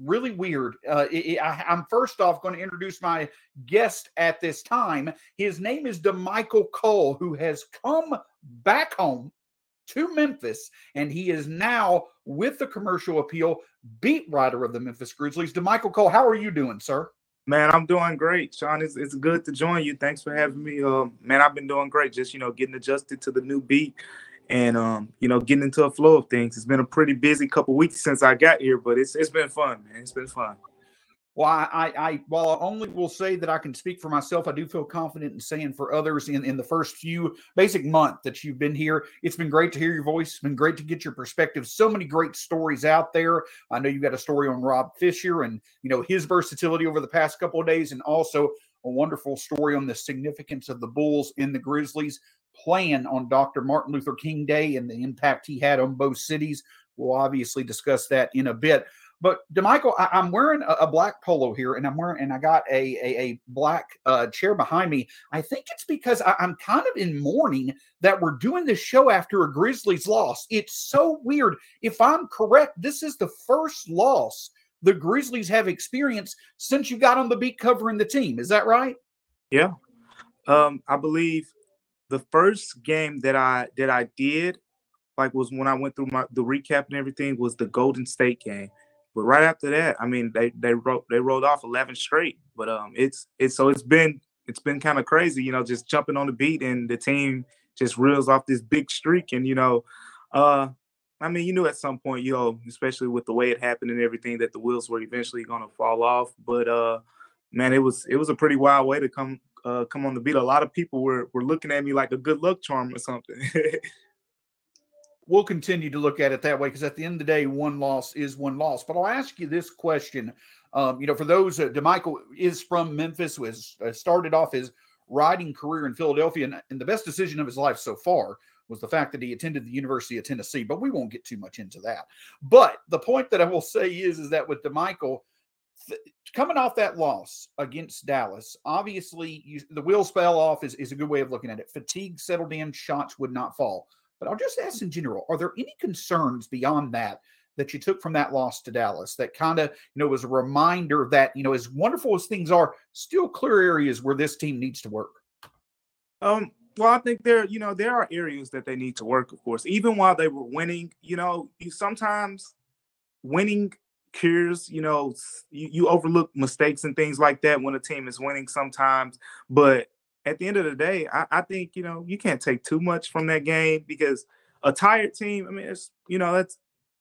really weird. Uh, it, I, am first off going to introduce my guest at this time. His name is DaMichael Cole, who has come back home to Memphis, and he is now with the commercial appeal beat writer of the Memphis Grizzlies. DaMichael Cole, how are you doing, sir? Man, I'm doing great, Shawn. It's, it's good to join you. Thanks for having me. Uh, man, I've been doing great. Just you know, getting adjusted to the new beat and um, you know, getting into a flow of things. It's been a pretty busy couple weeks since I got here, but it's it's been fun, man. It's been fun. Well, I, I, while I only will say that I can speak for myself, I do feel confident in saying for others in, in the first few basic month that you've been here. It's been great to hear your voice. It's been great to get your perspective. So many great stories out there. I know you got a story on Rob Fisher and you know his versatility over the past couple of days, and also a wonderful story on the significance of the Bulls in the Grizzlies playing on Dr. Martin Luther King Day and the impact he had on both cities. We'll obviously discuss that in a bit. But DaMichael, I, am wearing a, a, black polo here, and I'm wearing, and I got a a, a black uh, chair behind me. I think it's because I, am kind of in mourning that we're doing this show after a Grizzlies loss. It's so weird. If I'm correct, this is the first loss the Grizzlies have experienced since you got on the beat covering the team. Is that right? Yeah, um, I believe the first game that I that I did like was when I went through my the recap and everything was the Golden State game. But right after that, I mean, they they wrote they rolled off 11 straight. But um, it's it's so it's been it's been kind of crazy, you know, just jumping on the beat and the team just reels off this big streak. And you know, uh, I mean, you knew at some point, you know, especially with the way it happened and everything, that the wheels were eventually going to fall off. But uh, man, it was it was a pretty wild way to come uh, come on the beat. A lot of people were were looking at me like a good luck charm or something. we'll continue to look at it that way because at the end of the day, one loss is one loss. But I'll ask you this question. Um, you know, for those, uh, DaMichael is from Memphis, was uh, started off his riding career in Philadelphia, and, and, the best decision of his life so far was the fact that he attended the University of Tennessee. But we won't get too much into that. But the point that I will say is, is that with DaMichael, th- coming off that loss against Dallas, obviously you, the wheels fell off is, is a good way of looking at it. Fatigue settled in, shots would not fall. But I'll just ask in general, are there any concerns beyond that that you took from that loss to Dallas that kind of, you know, was a reminder that, you know, as wonderful as things are, still clear areas where this team needs to work? Um, well, I think there, you know, there are areas that they need to work, of course. Even while they were winning, you know, you sometimes winning cures, you know, you, you overlook mistakes and things like that when a team is winning sometimes. But at the end of the day, I, I, think you know you can't take too much from that game because a tired team. I mean, it's you know that's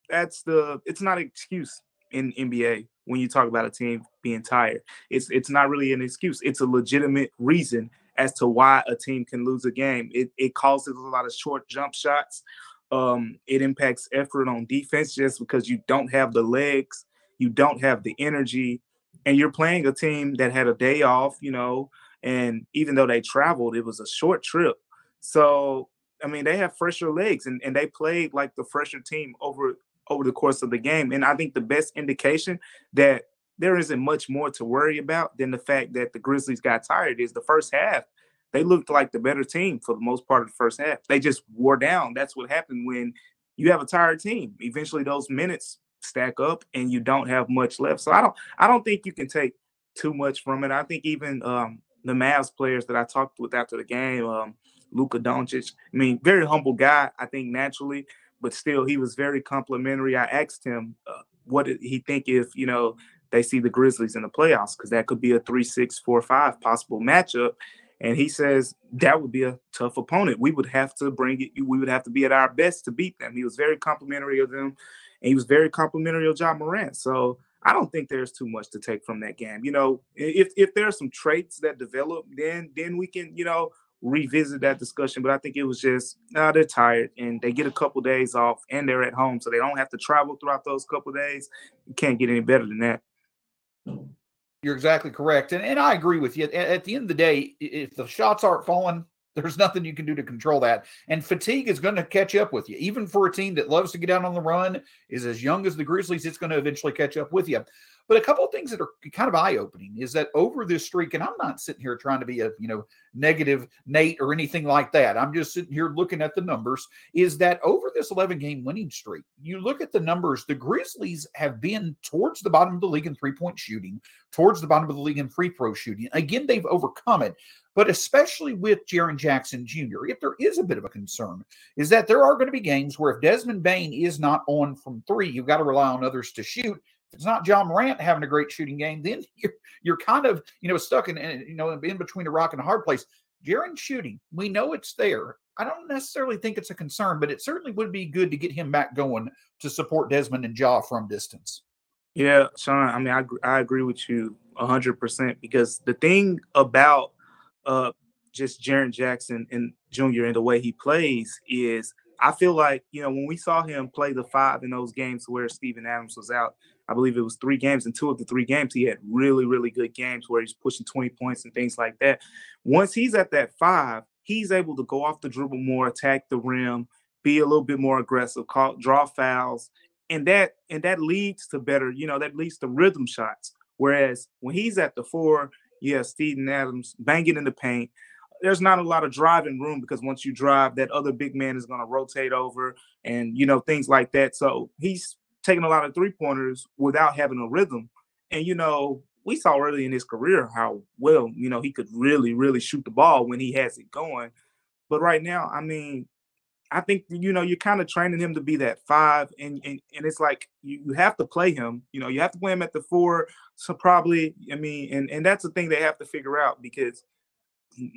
that's the it's not an excuse in NBA when you talk about a team being tired. It's it's not really an excuse. It's a legitimate reason as to why a team can lose a game. It it causes a lot of short jump shots. Um, it impacts effort on defense just because you don't have the legs, you don't have the energy, and you're playing a team that had a day off. You know, and even though they traveled, it was a short trip. So, I mean, they have fresher legs and, and they played like the fresher team over over the course of the game. And I think the best indication that there isn't much more to worry about than the fact that the Grizzlies got tired is the first half. They looked like the better team for the most part of the first half. They just wore down. That's what happened when you have a tired team. Eventually those minutes stack up and you don't have much left. So I don't I don't think you can take too much from it. I think even um, the Mavs players that I talked with after the game, um, Luka Doncic. I mean, very humble guy, I think naturally, but still he was very complimentary. I asked him uh, what did he think if you know they see the Grizzlies in the playoffs because that could be a three, six, four, five possible matchup. And he says that would be a tough opponent. We would have to bring it. We would have to be at our best to beat them. He was very complimentary of them, and he was very complimentary of Ja Morant. So I don't think there's too much to take from that game. You know, if if there are some traits that develop, then then we can you know revisit that discussion. But I think it was just uh, they're tired and they get a couple days off and they're at home, so they don't have to travel throughout those couple days. You can't get any better than that. You're exactly correct, and and I agree with you. At the end of the day, if the shots aren't falling, there's nothing you can do to control that. And fatigue is going to catch up with you. Even for a team that loves to get out on the run, is as young as the Grizzlies, it's going to eventually catch up with you. But a couple of things that are kind of eye opening is that over this streak, and I'm not sitting here trying to be a you know negative Nate or anything like that. I'm just sitting here looking at the numbers. Is that over this 11 game winning streak? You look at the numbers. The Grizzlies have been towards the bottom of the league in three point shooting, towards the bottom of the league in free throw shooting. Again, they've overcome it. But especially with Jaren Jackson Jr., if there is a bit of a concern, is that there are going to be games where if Desmond Bane is not on from three, you've got to rely on others to shoot. It's not Ja Morant having a great shooting game, then you're you're kind of you know stuck in you know in between a rock and a hard place. Jaren shooting, we know it's there. I don't necessarily think it's a concern, but it certainly would be good to get him back going to support Desmond and Ja from distance. Yeah, Shawn. I mean, I I agree with you hundred percent because the thing about uh, just Jaren Jackson and Jr. and the way he plays is I feel like, you know, when we saw him play the five in those games where Steven Adams was out, I believe it was three games, and two of the three games he had really, really good games where he's pushing 20 points and things like that. Once he's at that five, he's able to go off the dribble more, attack the rim, be a little bit more aggressive, call, draw fouls, and that and that leads to better, you know, that leads to rhythm shots. Whereas when he's at the four, yeah, Steven Adams banging in the paint. There's not a lot of driving room because once you drive, that other big man is going to rotate over and, you know, things like that. So he's taking a lot of three pointers without having a rhythm. And, you know, we saw early in his career how well, you know, he could really, really shoot the ball when he has it going. But right now, I mean, I think you know you're kind of training him to be that five, and and, and it's like you, you have to play him. You know, you have to play him at the four. So probably, I mean, and and that's the thing they have to figure out because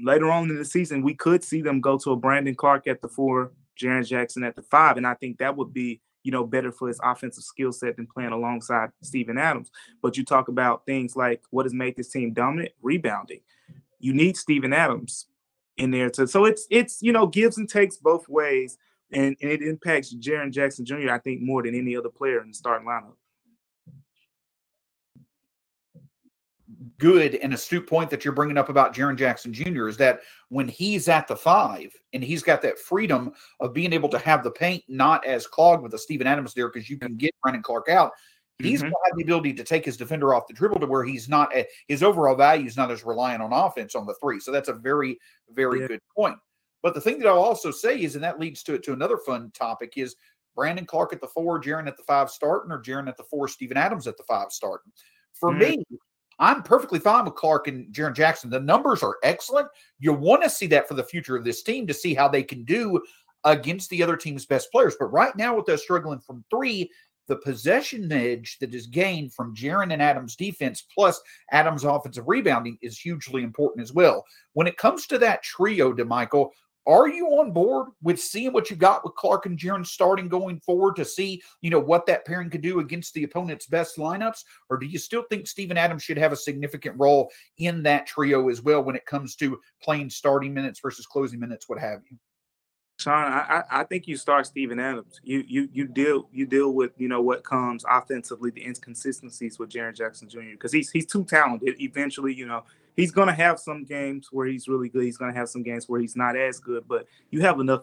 later on in the season we could see them go to a Brandon Clarke at the four, Jaren Jackson at the five, and I think that would be you know better for his offensive skill set than playing alongside Steven Adams. But you talk about things like what has made this team dominant, rebounding. You need Steven Adams in there too. So it's it's you know gives and takes both ways, and, and it impacts Jaren Jackson Jr. I think more than any other player in the starting lineup. Good and astute point that you're bringing up about Jaren Jackson Jr. is that when he's at the five and he's got that freedom of being able to have the paint not as clogged with a Steven Adams there because you can get Brandon Clarke out He's mm-hmm. going to have the ability to take his defender off the dribble to where he's not at his overall value is not as reliant on offense on the three. So that's a very, very yeah. good point. But the thing that I'll also say is, and that leads to it to another fun topic is Brandon Clarke at the four, Jaren at the five starting, or Jaren at the four, Steven Adams at the five starting. For mm-hmm. me, I'm perfectly fine with Clarke and Jaren Jackson. The numbers are excellent. You want to see that for the future of this team to see how they can do against the other team's best players. But right now, with them struggling from three, the possession edge that is gained from Jaren and Adams' defense plus Adams' offensive rebounding is hugely important as well. When it comes to that trio, DaMichael, are you on board with seeing what you got with Clarke and Jaren starting going forward to see, you know, what that pairing could do against the opponent's best lineups? Or do you still think Steven Adams should have a significant role in that trio as well when it comes to playing starting minutes versus closing minutes, what have you? Shawn, I, I think you start Steven Adams. You you you deal you deal with you know what comes offensively, the inconsistencies with Jaren Jackson Jr. because he's he's too talented. Eventually, you know he's gonna have some games where he's really good. He's gonna have some games where he's not as good. But you have enough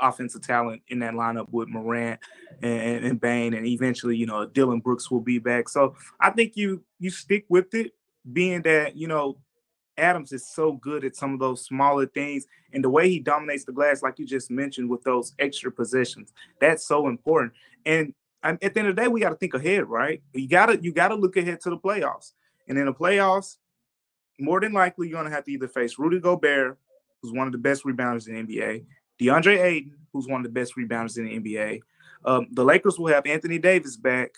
offensive talent in that lineup with Morant and, and Bane, and eventually, you know, Dillon Brooks will be back. So I think you you stick with it, being that you know Adams is so good at some of those smaller things and the way he dominates the glass, like you just mentioned, with those extra possessions. That's so important. And, and at the end of the day, we got to think ahead, right? You gotta you gotta look ahead to the playoffs. And in the playoffs, more than likely, you're gonna have to either face Rudy Gobert, who's one of the best rebounders in the NBA, DeAndre Ayton, who's one of the best rebounders in the NBA. Um, the Lakers will have Anthony Davis back,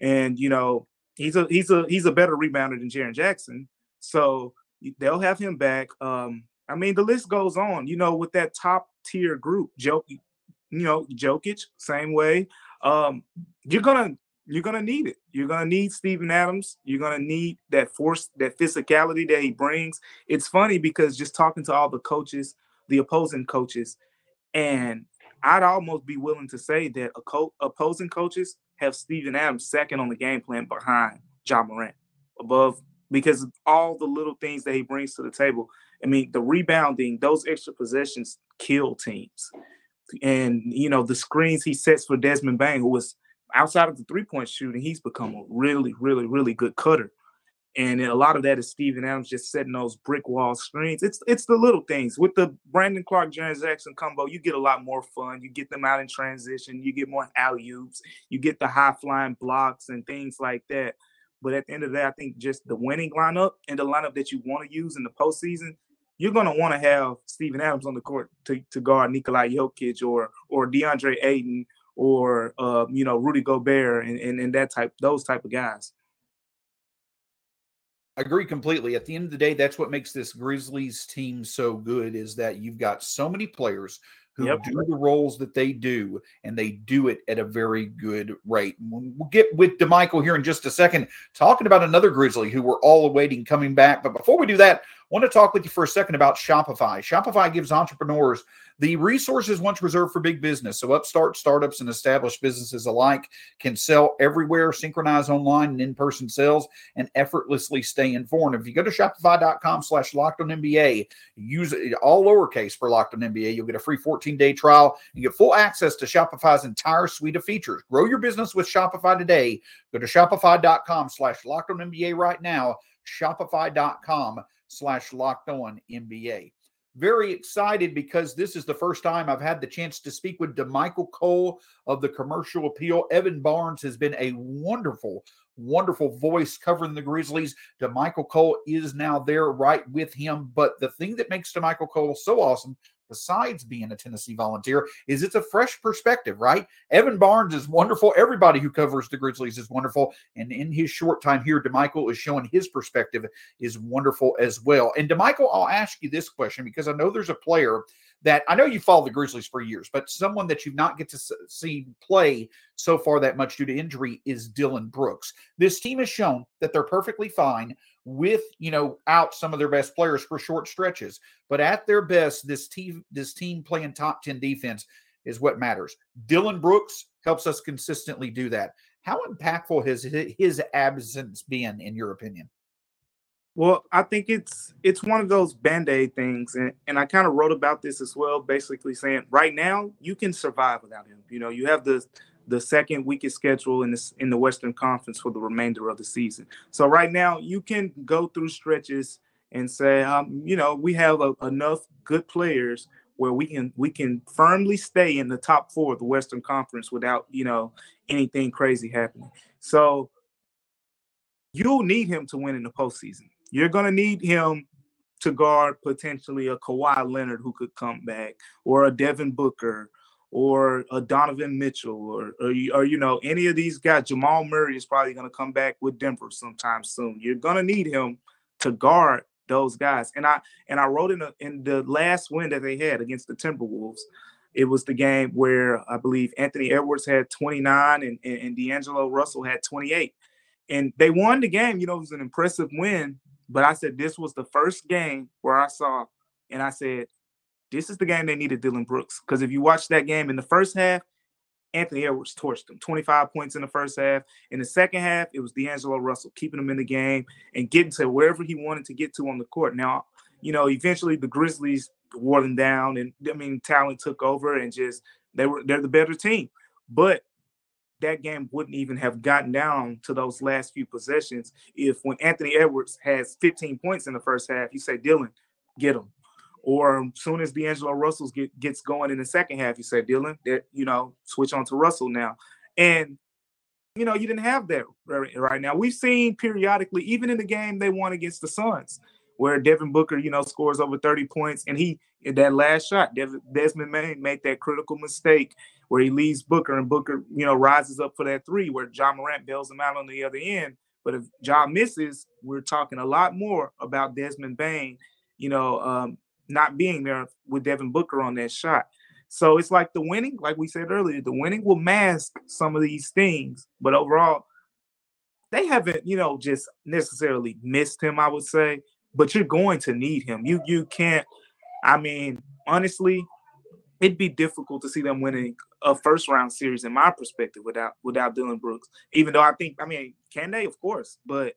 and you know he's a he's a he's a better rebounder than Jaren Jackson. So They'll have him back. Um, I mean, the list goes on. You know, with that top tier group, Jokic, you know, Jokic, same way. Um, you're gonna you're gonna need it. You're gonna need Steven Adams. You're gonna need that force, that physicality that he brings. It's funny because just talking to all the coaches, the opposing coaches, and I'd almost be willing to say that co- opposing coaches have Steven Adams second on the game plan behind Ja Morant, above because all the little things that he brings to the table. I mean, the rebounding, those extra possessions kill teams. And, you know, the screens he sets for Desmond Bane, who was outside of the three point shooting, he's become a mm. really, really, really good cutter. And a lot of that is Steven Adams just setting those brick wall screens. It's it's the little things. With the Brandon Clarke, Jaren Jackson combo, you get a lot more fun. You get them out in transition. You get more alley oops. You get the high flying blocks and things like that. But at the end of the day, I think just the winning lineup and the lineup that you want to use in the postseason, you're going to want to have Steven Adams on the court to, to guard Nikolai Jokic or or DeAndre Ayton or uh, you know Rudy Gobert and, and and that type those type of guys. I agree completely. At the end of the day, that's what makes this Grizzlies team so good is that you've got so many players who yep. do the roles that they do, and they do it at a very good rate. We'll get with DaMichael here in just a second, talking about another Grizzly who we're all awaiting coming back. But before we do that, want to talk with you for a second about Shopify. Shopify gives entrepreneurs the resources once reserved for big business. So upstart startups and established businesses alike can sell everywhere, synchronize online and in-person sales, and effortlessly stay informed. If you go to Shopify.com slash locked on NBA, use it all lowercase for locked on NBA, you'll get a free 14-day trial and get full access to Shopify's entire suite of features. Grow your business with Shopify today. Go to Shopify.com slash locked on NBA right now. Shopify.com slash locked on NBA very excited because this is the first time I've had the chance to speak with DaMichael Cole of the Commercial Appeal. Evan Barnes has been a wonderful, wonderful voice covering the Grizzlies. DaMichael Cole is now there right with him. But the thing that makes DaMichael Cole so awesome besides being a Tennessee volunteer, is it's a fresh perspective, right? Evan Barnes is wonderful. Everybody who covers the Grizzlies is wonderful. And in his short time here, DaMichael is showing his perspective is wonderful as well. And DaMichael, I'll ask you this question because I know there's a player that I know you follow the Grizzlies for years, but someone that you've not get to see play so far that much due to injury is Dillon Brooks. This team has shown that they're perfectly fine with you know out some of their best players for short stretches but at their best this team this team playing top 10 defense is what matters. Dillon brooks helps us consistently do that. How impactful has his absence been in your opinion well i think it's it's one of those band-aid things and, and i kind of wrote about this as well basically saying right now you can survive without him you know you have the the second weakest schedule in this in the Western Conference for the remainder of the season. So right now you can go through stretches and say, um, you know, we have a, enough good players where we can we can firmly stay in the top four of the Western Conference without you know anything crazy happening. So you'll need him to win in the postseason. You're gonna need him to guard potentially a Kawhi Leonard who could come back, or a Devin Booker, or a Donovan Mitchell or, or, or you know any of these guys. Jamal Murray is probably going to come back with Denver sometime soon. You're going to need him to guard those guys. And I and I wrote in, a, in the last win that they had against the Timberwolves. It was the game where I believe Anthony Edwards had 29 and, and, and D'Angelo Russell had 28. And they won the game. You know, it was an impressive win. But I said this was the first game where I saw, and I said, this is the game they needed Dillon Brooks. Because if you watch that game in the first half, Anthony Edwards torched them 25 points in the first half. In the second half, it was D'Angelo Russell keeping him in the game and getting to wherever he wanted to get to on the court. Now, you know, eventually the Grizzlies wore them down, and I mean, talent took over and just they were they're the better team. But that game wouldn't even have gotten down to those last few possessions if when Anthony Edwards has 15 points in the first half, you say, Dillon, get him. Or as soon as D'Angelo Russell get, gets going in the second half, you say, Dillon, that you know, switch on to Russell now. And you know, you didn't have that right now. We've seen periodically, even in the game they won against the Suns, where Devin Booker, you know, scores over 30 points, and he in that last shot, Devin, Desmond Bane made that critical mistake where he leaves Booker, and Booker, you know, rises up for that three, where Ja Morant bails him out on the other end. But if Ja misses, we're talking a lot more about Desmond Bane, you know, um, not being there with Devin Booker on that shot. So it's like the winning, like we said earlier, the winning will mask some of these things, but overall, they haven't, you know, just necessarily missed him, I would say. But you're going to need him. You you can't. I mean, honestly, it'd be difficult to see them winning a first round series in my perspective without without Dillon Brooks. Even though I think, I mean, can they? Of course, but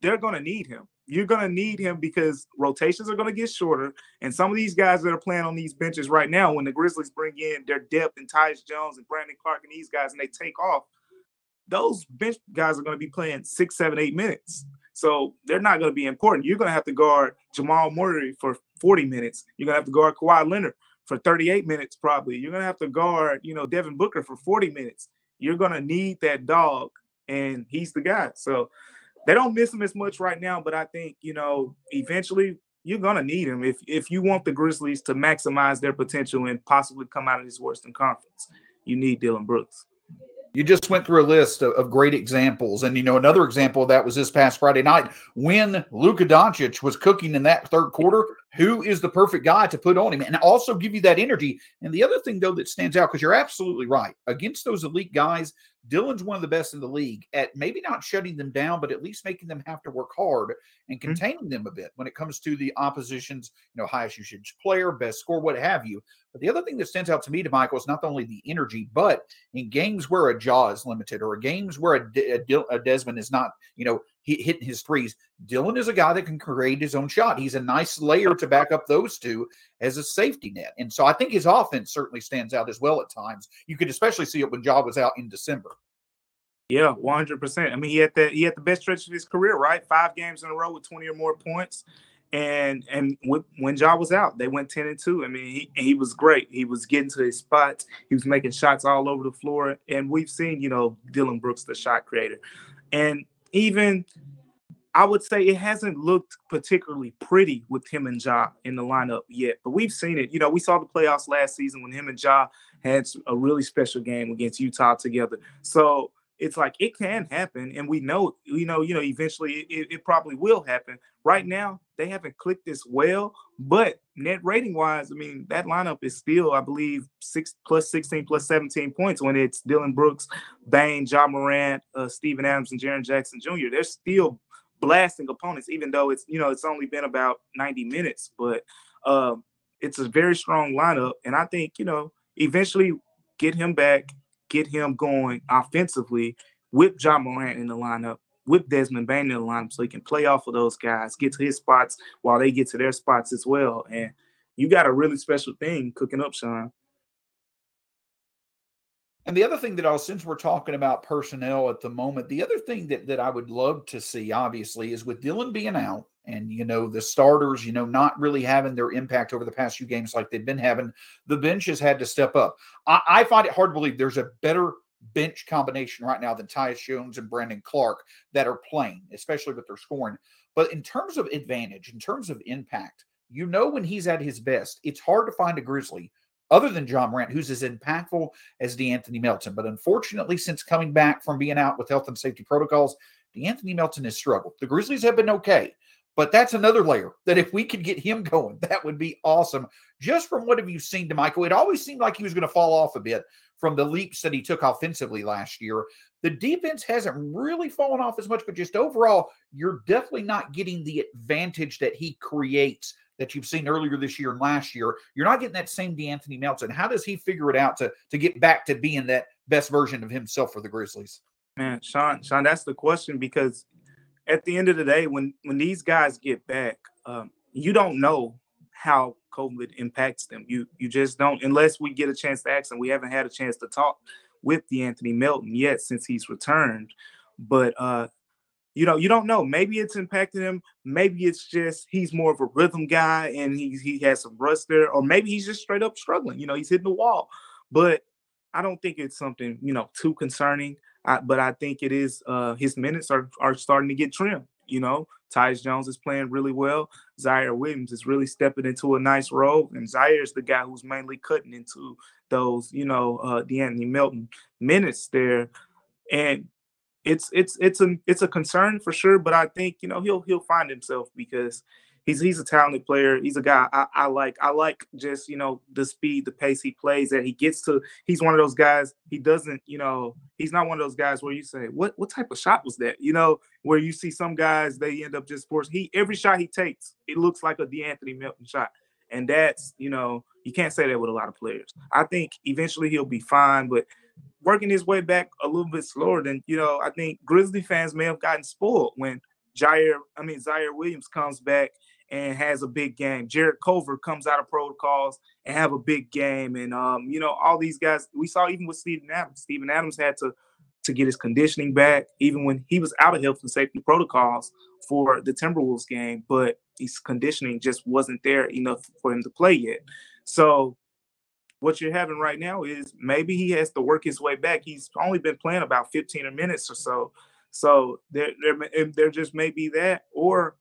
they're going to need him you're going to need him because rotations are going to get shorter. And some of these guys that are playing on these benches right now, when the Grizzlies bring in their depth and Tyus Jones and Brandon Clarke and these guys and they take off, those bench guys are going to be playing six, seven, eight minutes. So they're not going to be important. You're going to have to guard Jamal Murray for 40 minutes. You're going to have to guard Kawhi Leonard for 38 minutes, probably. You're going to have to guard, you know, Devin Booker for 40 minutes. You're going to need that dog, and he's the guy. So they don't miss him as much right now, but I think, you know, eventually you're gonna need him if if you want the Grizzlies to maximize their potential and possibly come out of this Western Conference. You need Dillon Brooks. You just went through a list of, of, great examples. And, you know, another example of that was this past Friday night when Luka Doncic was cooking in that third quarter. Who is the perfect guy to put on him and also give you that energy? And the other thing, though, that stands out, because you're absolutely right, against those elite guys, Dillon's one of the best in the league at maybe not shutting them down, but at least making them have to work hard and mm-hmm. containing mm-hmm. them a bit when it comes to the opposition's, you know, highest usage player, best score, what have you. But the other thing that stands out to me, DaMichael, is not only the energy, but in games where a Ja is limited or games where a, a, a Desmond is not, you know, hitting his threes, Dillon is a guy that can create his own shot. He's a nice layer to back up those two as a safety net. And so I think his offense certainly stands out as well at times. You could especially see it when Ja was out in December. Yeah, one hundred percent. I mean, he had the he had the best stretch of his career, right? Five games in a row with twenty or more points, and and when Ja was out, they went ten and two. I mean, he he was great. He was getting to his spots. He was making shots all over the floor, and we've seen you know Dillon Brooks, the shot creator, and even I would say it hasn't looked particularly pretty with him and Ja in the lineup yet, but we've seen it. You know, we saw the playoffs last season when him and Ja had a really special game against Utah together. So it's like it can happen and we know you know you know eventually it, it, probably will happen. Right now they haven't clicked this well but net rating wise i mean that lineup is still i believe six plus 16 plus 17 points when it's Dillon brooks bane Ja morant uh, steven adams and Jaren jackson jr they're still blasting opponents even though it's you know it's only been about 90 minutes but um, it's a very strong lineup and i think you know eventually get him back get him going offensively with Ja Morant in the lineup, with Desmond Bane in the lineup, so he can play off of those guys, get to his spots while they get to their spots as well. And you got a really special thing cooking up, Shawn. And the other thing that I'll, since we're talking about personnel at the moment, the other thing that, that I would love to see, obviously, is with Dillon being out and, you know, the starters, you know, not really having their impact over the past few games like they've been having, the bench has had to step up. I, I find it hard to believe there's a better bench combination right now than Tyus Jones and Brandon Clarke that are playing, especially with their scoring. But in terms of advantage, in terms of impact, you know, when he's at his best, it's hard to find a Grizzly other than Ja Morant, who's as impactful as De'Anthony Melton. But unfortunately, since coming back from being out with health and safety protocols, De'Anthony Melton has struggled. The Grizzlies have been okay, but that's another layer that if we could get him going, that would be awesome. Just from what have you seen, DaMichael, it always seemed like he was going to fall off a bit from the leaps that he took offensively last year. The defense hasn't really fallen off as much, but just overall, you're definitely not getting the advantage that he creates that you've seen earlier this year and last year. You're not getting that same De'Anthony Melton. How does he figure it out to to get back to being that best version of himself for the Grizzlies? Man, Shawn, Shawn, that's the question because at the end of the day, when when these guys get back, um, you don't know how COVID impacts them. You you just don't unless we get a chance to ask them. We haven't had a chance to talk with De'Anthony Melton yet since he's returned. But uh, you know, you don't know. Maybe it's impacting him. Maybe it's just he's more of a rhythm guy and he he has some rust there, or maybe he's just straight up struggling. You know, he's hitting the wall. But I don't think it's something you know too concerning. I, but I think it is. Uh, his minutes are are starting to get trimmed. You know, Tyus Jones is playing really well. Ziaire Williams is really stepping into a nice role, and Ziaire is the guy who's mainly cutting into those, you know, uh, De'Anthony Melton minutes there. And it's it's it's a it's a concern for sure, but I think you know he'll he'll find himself because he's he's a talented player. He's a guy I, I like. I like just you know the speed, the pace he plays That He gets to. He's one of those guys. He doesn't. You know, he's not one of those guys where you say, "What what type of shot was that?" You know, where you see some guys they end up just forcing. He every shot he takes, it looks like a De'Anthony Melton shot, and that's you know you can't say that with a lot of players. I think eventually he'll be fine, but working his way back a little bit slower than you know. I think Grizzly fans may have gotten spoiled when Jair, I mean Ziaire Williams comes back and has a big game. Jarrett Culver comes out of protocols and have a big game, and um, you know all these guys we saw even with Steven Adams. Steven Adams had to to get his conditioning back, even when he was out of health and safety protocols for the Timberwolves game, but his conditioning just wasn't there enough for him to play yet. So what you're having right now is maybe he has to work his way back. He's only been playing about 15 minutes or so. So there, there, there just may be that, or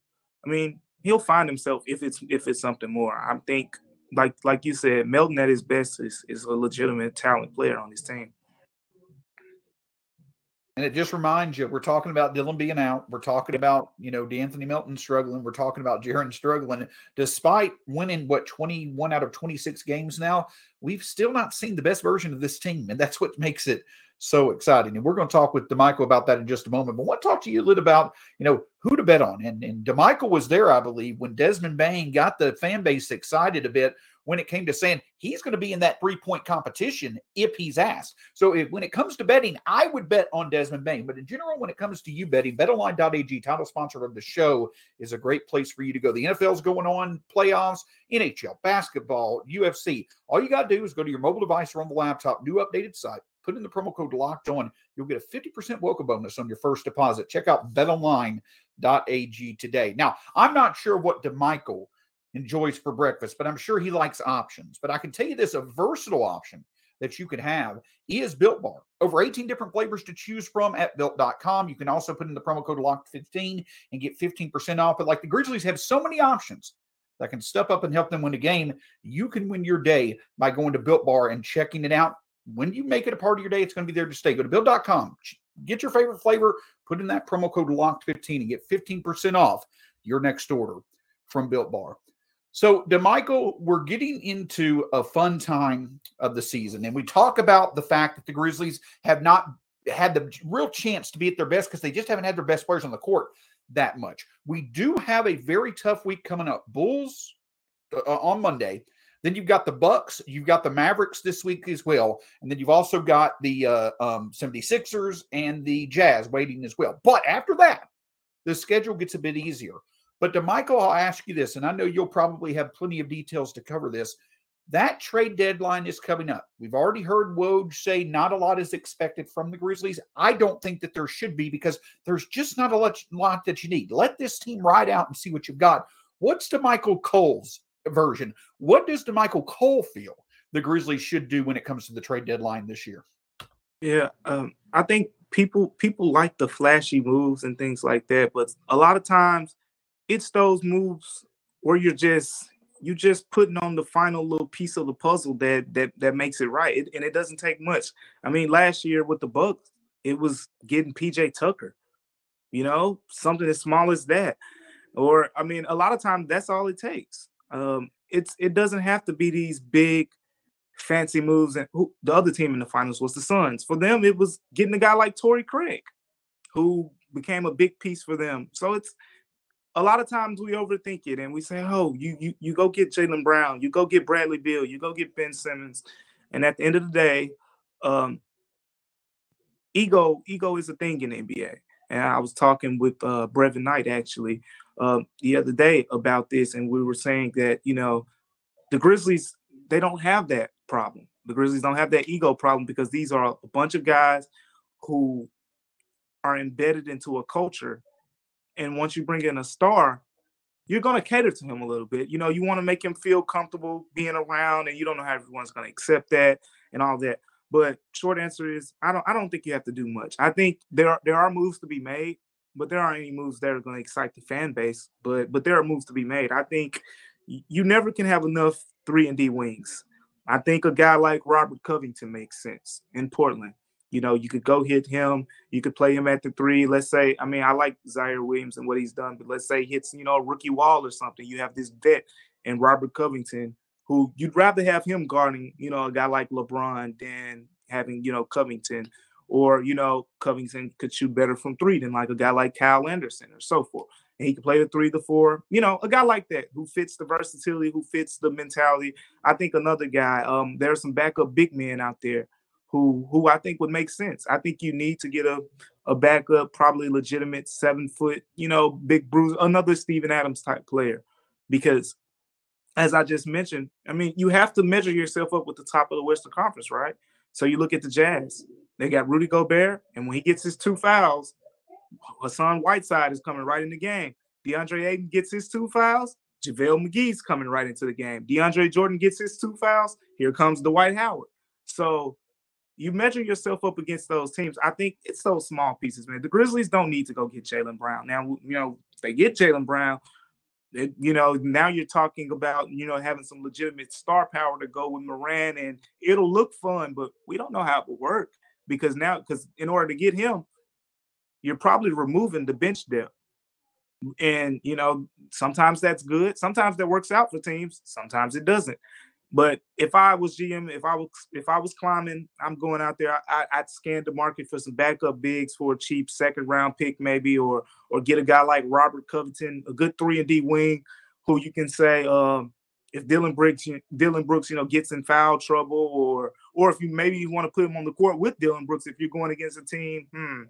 I mean, he'll find himself if it's if it's something more. I think, like like you said, Melton at his best is is a legitimate talent player on his team. And it just reminds you, we're talking about Dillon being out. We're talking about, you know, De'Anthony Melton struggling. We're talking about Jaren struggling. Despite winning, what, 21 out of 26 games now, we've still not seen the best version of this team. And that's what makes it so exciting. And we're going to talk with DaMichael about that in just a moment. But I want to talk to you a little about, you know, who to bet on. And, and DaMichael was there, I believe, when Desmond Bane got the fan base excited a bit when it came to saying he's going to be in that three point competition if he's asked. So if, when it comes to betting, I would bet on Desmond Bane. But in general, when it comes to you betting, betonline.ag, title sponsor of the show, is a great place for you to go. The NFL's going on, playoffs, NHL, basketball, UFC. All you got to do is go to your mobile device or on the laptop, new updated site, put in the promo code locked on. You'll get a 50% welcome bonus on your first deposit. Check out betonline.ag today. Now, I'm not sure what DaMichael enjoys for breakfast, but I'm sure he likes options. But I can tell you this a versatile option that you could have is Built Bar. Over 18 different flavors to choose from at built.com. You can also put in the promo code LOCKED15 and get 15% off. But like the Grizzlies have so many options that can step up and help them win a game, you can win your day by going to Built Bar and checking it out. When you make it a part of your day, it's going to be there to stay. Go to built.com, get your favorite flavor, put in that promo code LOCKED15 and get 15% off your next order from Built Bar. So, DaMichael, we're getting into a fun time of the season, and we talk about the fact that the Grizzlies have not had the real chance to be at their best because they just haven't had their best players on the court that much. We do have a very tough week coming up. Bulls uh, uh on Monday. Then you've got the Bucks, you've got the Mavericks this week as well, and then you've also got the uh, um, 76ers and the Jazz waiting as well. But after that, the schedule gets a bit easier. But DaMichael, I'll ask you this, and I know you'll probably have plenty of details to cover this. That trade deadline is coming up. We've already heard Woj say not a lot is expected from the Grizzlies. I don't think that there should be because there's just not a lot, that you need. Let this team ride out and see what you've got. What's DaMichael Cole's version? What does DaMichael Cole feel the Grizzlies should do when it comes to the trade deadline this year? Yeah, um, I think people people like the flashy moves and things like that, but a lot of times – it's those moves where you're just you just putting on the final little piece of the puzzle that that that makes it right, it, and it doesn't take much. I mean, last year with the Bucks, it was getting PJ Tucker, you know, something as small as that, or I mean, a lot of times that's all it takes. Um, it's it doesn't have to be these big fancy moves. And who, the other team in the finals was the Suns. For them, it was getting a guy like Torrey Craig, who became a big piece for them. So it's a lot of times we overthink it and we say, oh, you you you go get Jaylen Brown, you go get Bradley Beal, you go get Ben Simmons, and at the end of the day, um, ego ego is a thing in NBA. And I was talking with uh, Brevin Knight actually um, the other day about this, and we were saying that you know the Grizzlies they don't have that problem. The Grizzlies don't have that ego problem because these are a bunch of guys who are embedded into a culture and once you bring in a star, you're going to cater to him a little bit. You know, you want to make him feel comfortable being around, and you don't know how everyone's going to accept that and all that. But short answer is, I don't. I don't think you have to do much. I think there are there are moves to be made, but there aren't any moves that are going to excite the fan base. But but there are moves to be made. I think you never can have enough three and D wings. I think a guy like Robert Covington makes sense in Portland. You know, you could go hit him. You could play him at the three. Let's say, I mean, I like Ziaire Williams and what he's done, but let's say hits, you know, a rookie wall or something. You have this vet and Robert Covington, who you'd rather have him guarding, you know, a guy like LeBron than having, you know, Covington. Or, you know, Covington could shoot better from three than like a guy like Kyle Anderson or so forth. And he can play the three, the four, you know, a guy like that who fits the versatility, who fits the mentality. I think another guy, um, there's some backup big men out there who who I think would make sense. I think you need to get a a backup, probably legitimate seven foot, you know, big bruise, another Steven Adams type player, because as I just mentioned, I mean, you have to measure yourself up with the top of the Western Conference, right? So you look at the Jazz. they got Rudy Gobert, and when he gets his two fouls, Hassan Whiteside is coming right in the game. DeAndre Ayton gets his two fouls. JaVale McGee's coming right into the game. DeAndre Jordan gets his two fouls. Here comes Dwight Howard. So you measure yourself up against those teams. I think it's those small pieces, man. The Grizzlies don't need to go get Jaylen Brown. Now, you know, if they get Jaylen Brown, it, you know, now you're talking about, you know, having some legitimate star power to go with Moran, and it'll look fun, but we don't know how it will work because now, because in order to get him, you're probably removing the bench depth. And, you know, sometimes that's good. Sometimes that works out for teams. Sometimes it doesn't. But if I was GM, if I was if I was Kleiman, I'm going out there. I, would scan the market for some backup bigs for a cheap second round pick, maybe, or or get a guy like Robert Covington, a good three and D wing, who you can say, um, if Dillon Brooks, Dillon Brooks, you know, gets in foul trouble, or or if you maybe you want to put him on the court with Dillon Brooks if you're going against a team, hmm,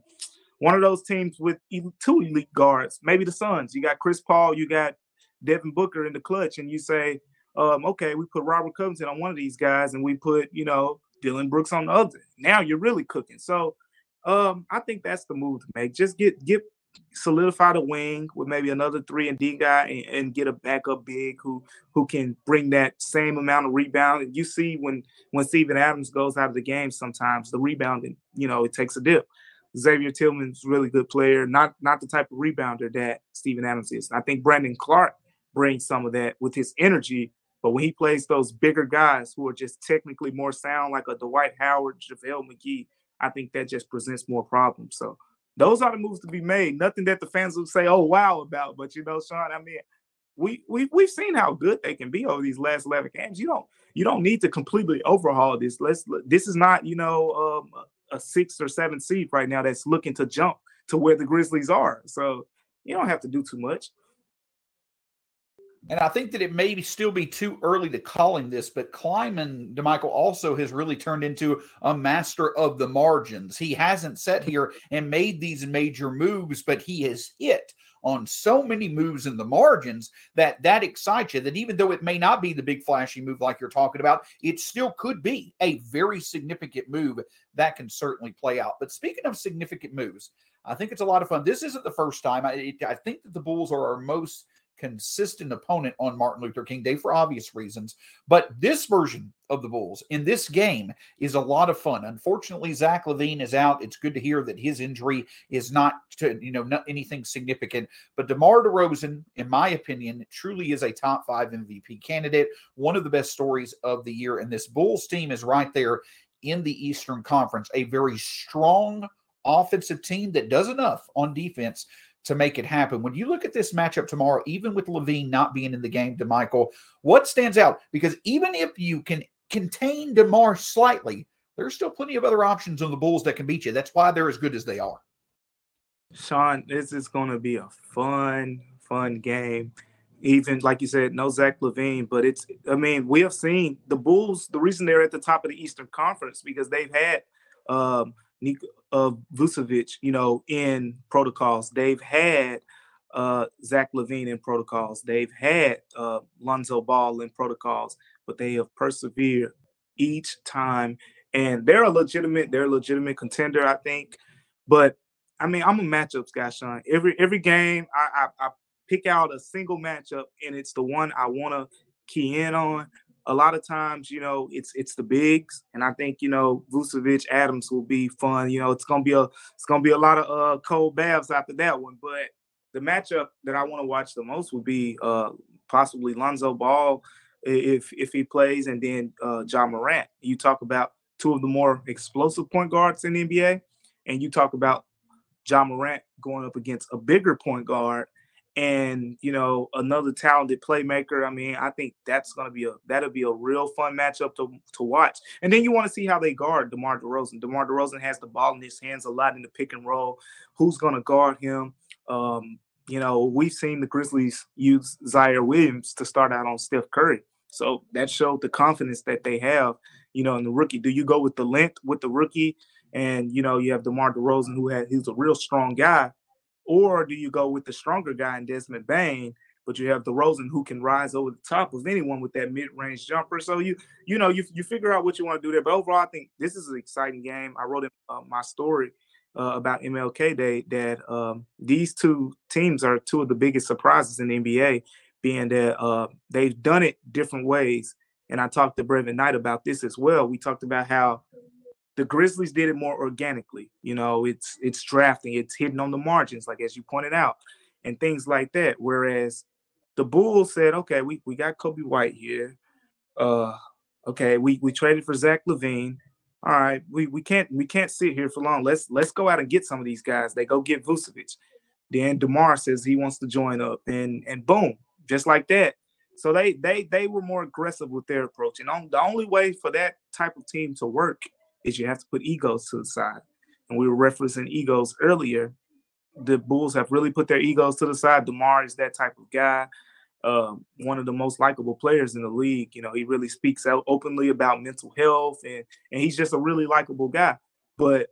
one of those teams with two elite guards, maybe the Suns. You got Chris Paul, you got Devin Booker in the clutch, and you say um, okay, we put Robert Covington on one of these guys and we put, you know, Dillon Brooks on the other. Now you're really cooking. So um, I think that's the move to make. Just get get solidify the wing with maybe another three and D guy and, and, get a backup big who who can bring that same amount of rebound. And you see when when Steven Adams goes out of the game, sometimes the rebounding, you know, it takes a dip. Xavier Tillman's really good player, not not the type of rebounder that Steven Adams is. I think Brandon Clarke brings some of that with his energy but when he plays those bigger guys who are just technically more sound, like a Dwight Howard, JaVale McGee, I think that just presents more problems. So those are the moves to be made. Nothing that the fans will say, "Oh wow" about. But you know, Shawn, I mean, we we we've seen how good they can be over these last eleven games. You don't you don't need to completely overhaul this. Let's this is not you know um, a six or seven seed right now that's looking to jump to where the Grizzlies are. So you don't have to do too much. And I think that it may still be too early to calling this, but Kleiman, DaMichael, also has really turned into a master of the margins. He hasn't sat here and made these major moves, but he has hit on so many moves in the margins that that excites you that even though it may not be the big flashy move like you're talking about it still could be a very significant move that can certainly play out. But speaking of significant moves i think it's a lot of fun. This isn't the first time. I, I think that the bulls are our most consistent opponent on Martin Luther King Day for obvious reasons. But this version of the Bulls in this game is a lot of fun. Unfortunately, Zach LaVine is out. It's good to hear that his injury is not to, you know, not anything significant. But DeMar DeRozan, in my opinion, truly is a top five MVP candidate. One of the best stories of the year. And this Bulls team is right there in the Eastern Conference, a very strong offensive team that does enough on defense to make it happen. When you look at this matchup tomorrow, even with LaVine not being in the game, DaMichael, what stands out? Because even if you can contain DeMar slightly, there's still plenty of other options on the Bulls that can beat you. That's why they're as good as they are. Shawn, this is going to be a fun, fun game. Even like you said, no Zach LaVine, but it's. I mean, we have seen the Bulls. The reason they're at the top of the Eastern Conference because they've had um, of Vucevic, you know, in protocols. They've had uh, Zach LaVine in protocols. They've had uh, Lonzo Ball in protocols, but they have persevered each time. And they're a legitimate, they're a legitimate contender, I think. But I mean, I'm a matchups guy, Shawn. Every every game, I, I, I pick out a single matchup, and it's the one I want to key in on a lot of times, you know, it's it's the bigs, and I think you know Vucevic Adams will be fun. You know, it's gonna be a it's gonna be a lot of uh, cold baths after that one. But the matchup that I want to watch the most would be uh, possibly Lonzo Ball if if he plays, and then uh, Ja Morant. You talk about two of the more explosive point guards in the NBA, and you talk about Ja Morant going up against a bigger point guard and you know another talented playmaker. I mean, I think that's going to be a that'll be a real fun matchup to to watch. And then you want to see how they guard DeMar DeRozan. DeMar DeRozan has the ball in his hands a lot in the pick and roll. Who's going to guard him? Um, you know, we've seen the Grizzlies use Ziaire Williams to start out on Steph Curry. So that showed the confidence that they have, you know, in the rookie. Do you go with the length with the rookie? And you know, you have DeMar DeRozan, who had he's a real strong guy, or do you go with the stronger guy in Desmond Bane, but you have DeRozan who can rise over the top of anyone with that mid-range jumper. So you you know you you figure out what you want to do there. But overall, I think this is an exciting game. I wrote in uh, my story uh, about MLK Day that um, these two teams are two of the biggest surprises in the NBA, being that uh, they've done it different ways. And I talked to Brevin Knight about this as well. We talked about how the Grizzlies did it more organically. You know, it's it's drafting, it's hitting on the margins, like as you pointed out, and things like that. Whereas the Bulls said, okay, we, we got Coby White here. Uh, okay, we, we traded for Zach LaVine. All right, we, we can't we can't sit here for long. Let's let's go out and get some of these guys. They go get Vucevic. Then DeMar says he wants to join up, and and boom, just like that. So they they they were more aggressive with their approach. And on, the only way for that type of team to work is you have to put egos to the side. And we were referencing egos earlier. The Bulls have really put their egos to the side. DeMar is that type of guy uh, one of the most likable players in the league. You know, he really speaks out openly about mental health, and and he's just a really likable guy. But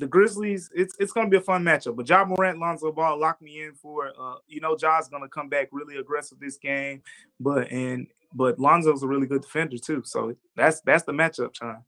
the Grizzlies, it's it's going to be a fun matchup. But Ja Morant, Lonzo Ball, lock me in for. Uh, you know, Ja's going to come back really aggressive this game, but and but Lonzo's a really good defender too. So that's that's the matchup time.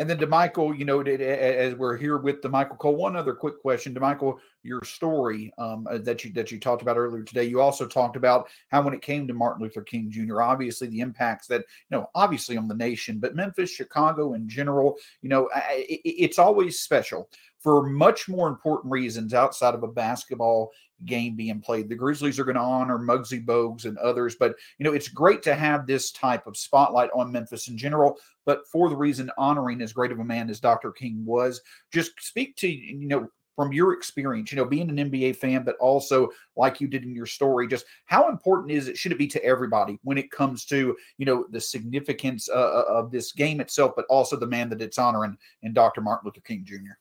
And then DaMichael, you know, as we're here with DaMichael Cole, one other quick question, DaMichael, your story um, uh, that you that you talked about earlier today. You also talked about how when it came to Martin Luther King Jr., obviously the impacts that you know, obviously on the nation, but Memphis, Chicago in general, you know, it's always special for much more important reasons outside of a basketball game being played. The Grizzlies are going to honor Muggsy Bogues and others, but you know it's great to have this type of spotlight on Memphis in general. But for the reason honoring as great of a man as Dr. King was, just speak to you know from your experience, you know, being an NBA fan, but also like you did in your story, just how important is it? Should it be to everybody when it comes to you know the significance uh, uh of this game itself, but also the man that it's honoring in Dr. Martin Luther King Jr.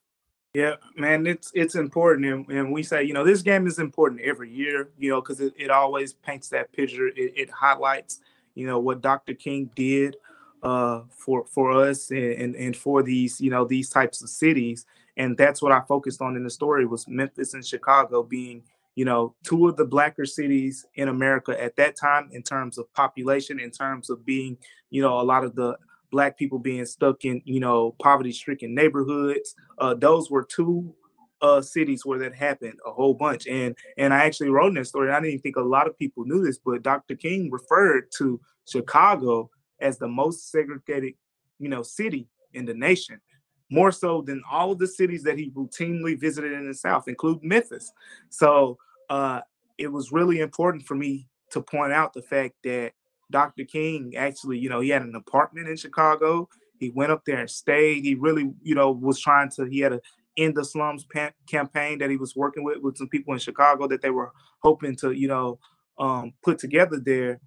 Yeah, man, it's it's important, and, and we say, you know, this game is important every year, you know, because it, it always paints that picture. It, it highlights, you know, what Dr. King did uh, for for us and, and for these, you know, these types of cities, and that's what I focused on in the story was Memphis and Chicago being, you know, two of the blacker cities in America at that time in terms of population, in terms of being, you know, a lot of the black people being stuck in you know poverty stricken neighborhoods. Uh, those were two uh, cities where that happened a whole bunch. And and i actually wrote in that story i didn't think a lot of people knew this but dr king referred to chicago as the most segregated you know city in the nation more so than all of the cities that he routinely visited in the south including memphis. So uh, it was really important for me to point out the fact that Dr. King actually, you know, he had an apartment in Chicago. He went up there and stayed. He really, you know, was trying to, he had a in the slums pa- campaign that he was working with with some people in Chicago that they were hoping to, you know, um, put together there.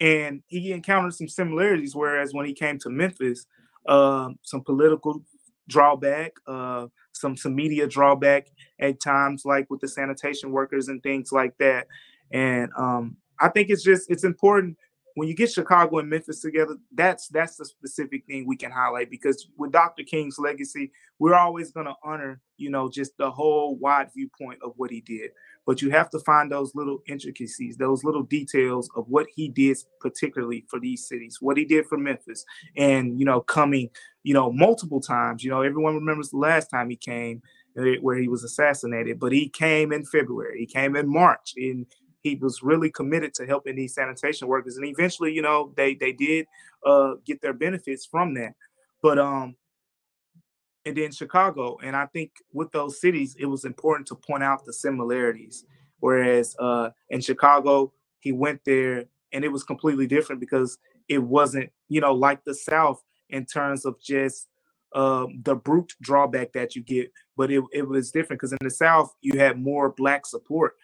And he encountered some similarities. Whereas when he came to Memphis, um, some political drawback, uh, some some media drawback at times, like with the sanitation workers and things like that. And um, I think it's just it's important when you get Chicago and Memphis together, that's that's the specific thing we can highlight because with Dr. King's legacy, we're always going to honor, you know, just the whole wide viewpoint of what he did. But you have to find those little intricacies, those little details of what he did, particularly for these cities, what he did for Memphis, and you know, coming, you know, multiple times. You know, everyone remembers the last time he came eh, where he was assassinated, but he came in February, he came in March, in he was really committed to helping these sanitation workers and eventually you know they they did uh get their benefits from that. But um and then chicago and i think with those cities it was important to point out the similarities. Whereas uh in chicago he went there and it was completely different because it wasn't you know like the south in terms of just um, the brute drawback that you get, but it, it was different because in the South you had more black support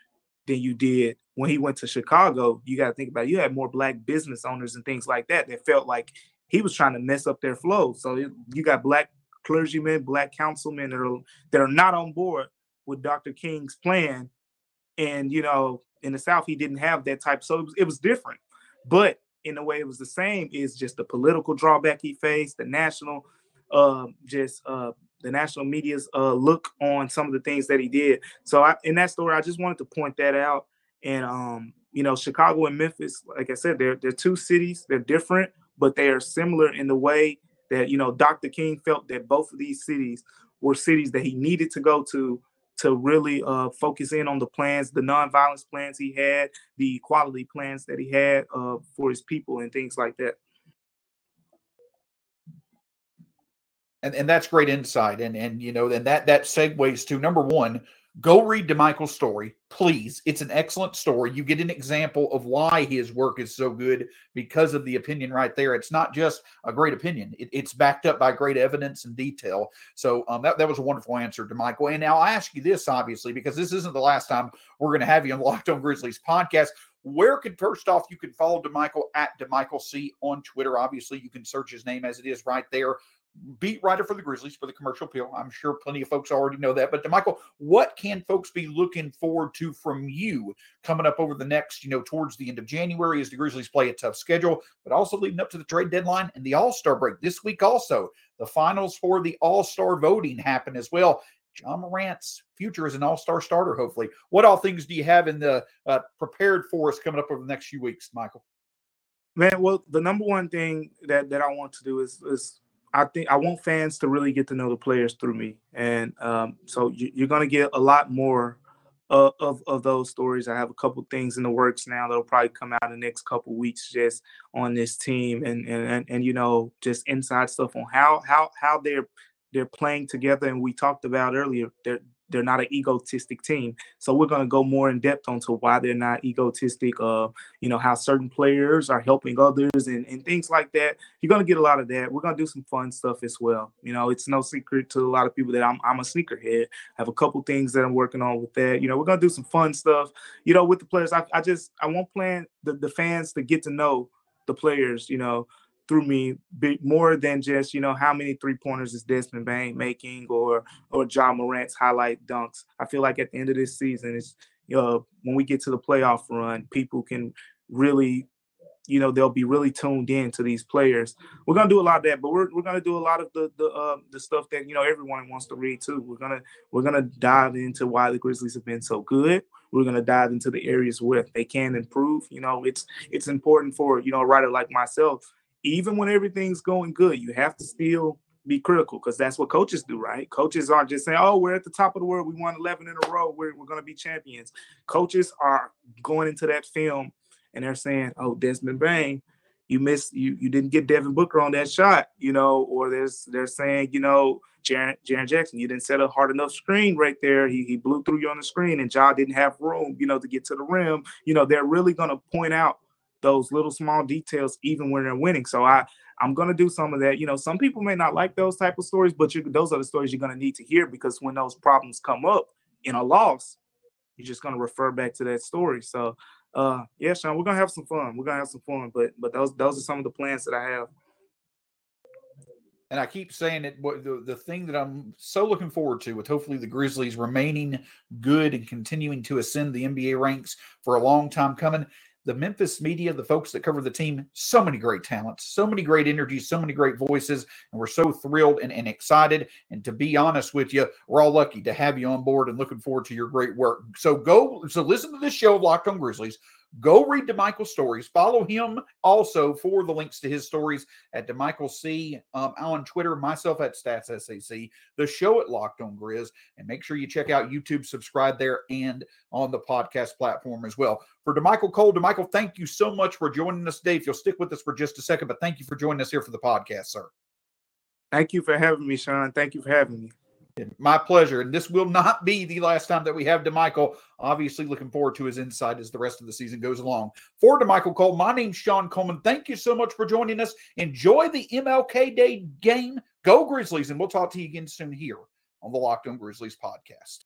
than you did when he went to Chicago, you got to think about it, you had more black business owners and things like that that felt like he was trying to mess up their flow. So you got black clergymen, black councilmen that are that are not on board with Dr. King's plan. And you know, in the South, he didn't have that type. So it was, it was different. But in a way, it was the same. Is just the political drawback he faced, the national, uh, just uh, the national media's uh, look on some of the things that he did. So I, in that story, I just wanted to point that out And um, you know, Chicago and Memphis, like I said, they're they're two cities. They're different, but they are similar in the way that you know Dr. King felt that both of these cities were cities that he needed to go to to really uh, focus in on the plans, the nonviolence plans he had, the equality plans that he had uh, for his people, and things like that. And, and that's great insight. And and you know, and that that segues to number one, Go read DaMichael's story, please. It's an excellent story. You get an example of why his work is so good because of the opinion right there. It's not just a great opinion, it, it's backed up by great evidence and detail. So um, that, that was a wonderful answer, DaMichael. And now I ask you this, obviously, because this isn't the last time we're going to have you on Locked on Grizzlies podcast. Where could first off you can follow DaMichael at DaMichael C on Twitter? Obviously, you can search his name as it is right there beat writer for the Grizzlies for the commercial appeal. I'm sure plenty of folks already know that. But Michael, what can folks be looking forward to from you coming up over the next, you know, towards the end of January as the Grizzlies play a tough schedule, but also leading up to the trade deadline and the All Star break this week. Also, the finals for the All Star voting happen as well. Ja Morant's future as an All Star starter, hopefully. What all things do you have in the uh, prepared for us coming up over the next few weeks, Michael? Man, well, the number one thing that that I want to do is is I think I want fans to really get to know the players through me, and um, so you, are going to get a lot more uh, of of those stories. I have a couple things in the works now that'll probably come out in the next couple weeks, just on this team, and and and, and you know, just inside stuff on how how how they're they're playing together. And we talked about earlier, they're not an egotistic team. So we're going to go more in depth onto why they're not egotistic. Uh, you know how certain players are helping others and, and things like that. You're going to get a lot of that. We're going to do some fun stuff as well. You know, it's no secret to a lot of people that I'm I'm a sneakerhead. I have a couple things that I'm working on with that. You know, we're going to do some fun stuff. You know, with the players. I, I just I want plan the the fans to get to know the players. You know, through me more than just you know how many three pointers is Desmond Bane making or or Ja Morant's highlight dunks. I feel like at the end of this season, it's you know when we get to the playoff run, people can really you know they'll be really tuned in to these players. We're gonna do a lot of that, but we're, we're gonna do a lot of the the uh, the stuff that you know everyone wants to read too. We're gonna we're gonna dive into why the Grizzlies have been so good. We're gonna dive into the areas where they can improve. You know, it's it's important for you know a writer like myself even when everything's going good, you have to still be critical because that's what coaches do, right? Coaches aren't just saying, oh, we're at the top of the world. We won 11 in a row. We're, we're going to be champions. Coaches are going into that film and they're saying, oh, Desmond Bane, you missed, you, you didn't get Devin Booker on that shot, you know, or there's, they're saying, you know, Jaren, Jaren Jackson, you didn't set a hard enough screen right there. He, he blew through you on the screen and Ja didn't have room, you know, to get to the rim. You know, they're really going to point out those little small details even when they're winning. So I I'm gonna do some of that. You know, some people may not like those type of stories, but you, those are the stories you're gonna need to hear because when those problems come up in a loss, you're just gonna refer back to that story. So uh yeah, Shawn, we're gonna have some fun. We're gonna have some fun, but but those those are some of the plans that I have. And I keep saying it. The, the thing that I'm so looking forward to, with hopefully the Grizzlies remaining good and continuing to ascend the NBA ranks for a long time coming, the Memphis media, the folks that cover the team, so many great talents, so many great energies, so many great voices. And we're so thrilled and, and excited. And to be honest with you, we're all lucky to have you on board and looking forward to your great work. So go, so listen to this show of Locked on Grizzlies. Go read DaMichael's stories. Follow him also for the links to his stories at DaMichael C um, on Twitter, myself at StatsSAC, the show at Locked on Grizz, and make sure you check out YouTube, subscribe there, and on the podcast platform as well. For DaMichael Cole, DaMichael, thank you so much for joining us today. If you'll stick with us for just a second, but thank you for joining us here for the podcast, sir. Thank you for having me, Shawn. Thank you for having me. My pleasure. And this will not be the last time that we have DaMichael. Obviously, looking forward to his insight as the rest of the season goes along. For DaMichael Cole, my name's Shawn Coleman. Thank you so much for joining us. Enjoy the MLK Day game. Go Grizzlies, and we'll talk to you again soon here on the Locked on Grizzlies podcast.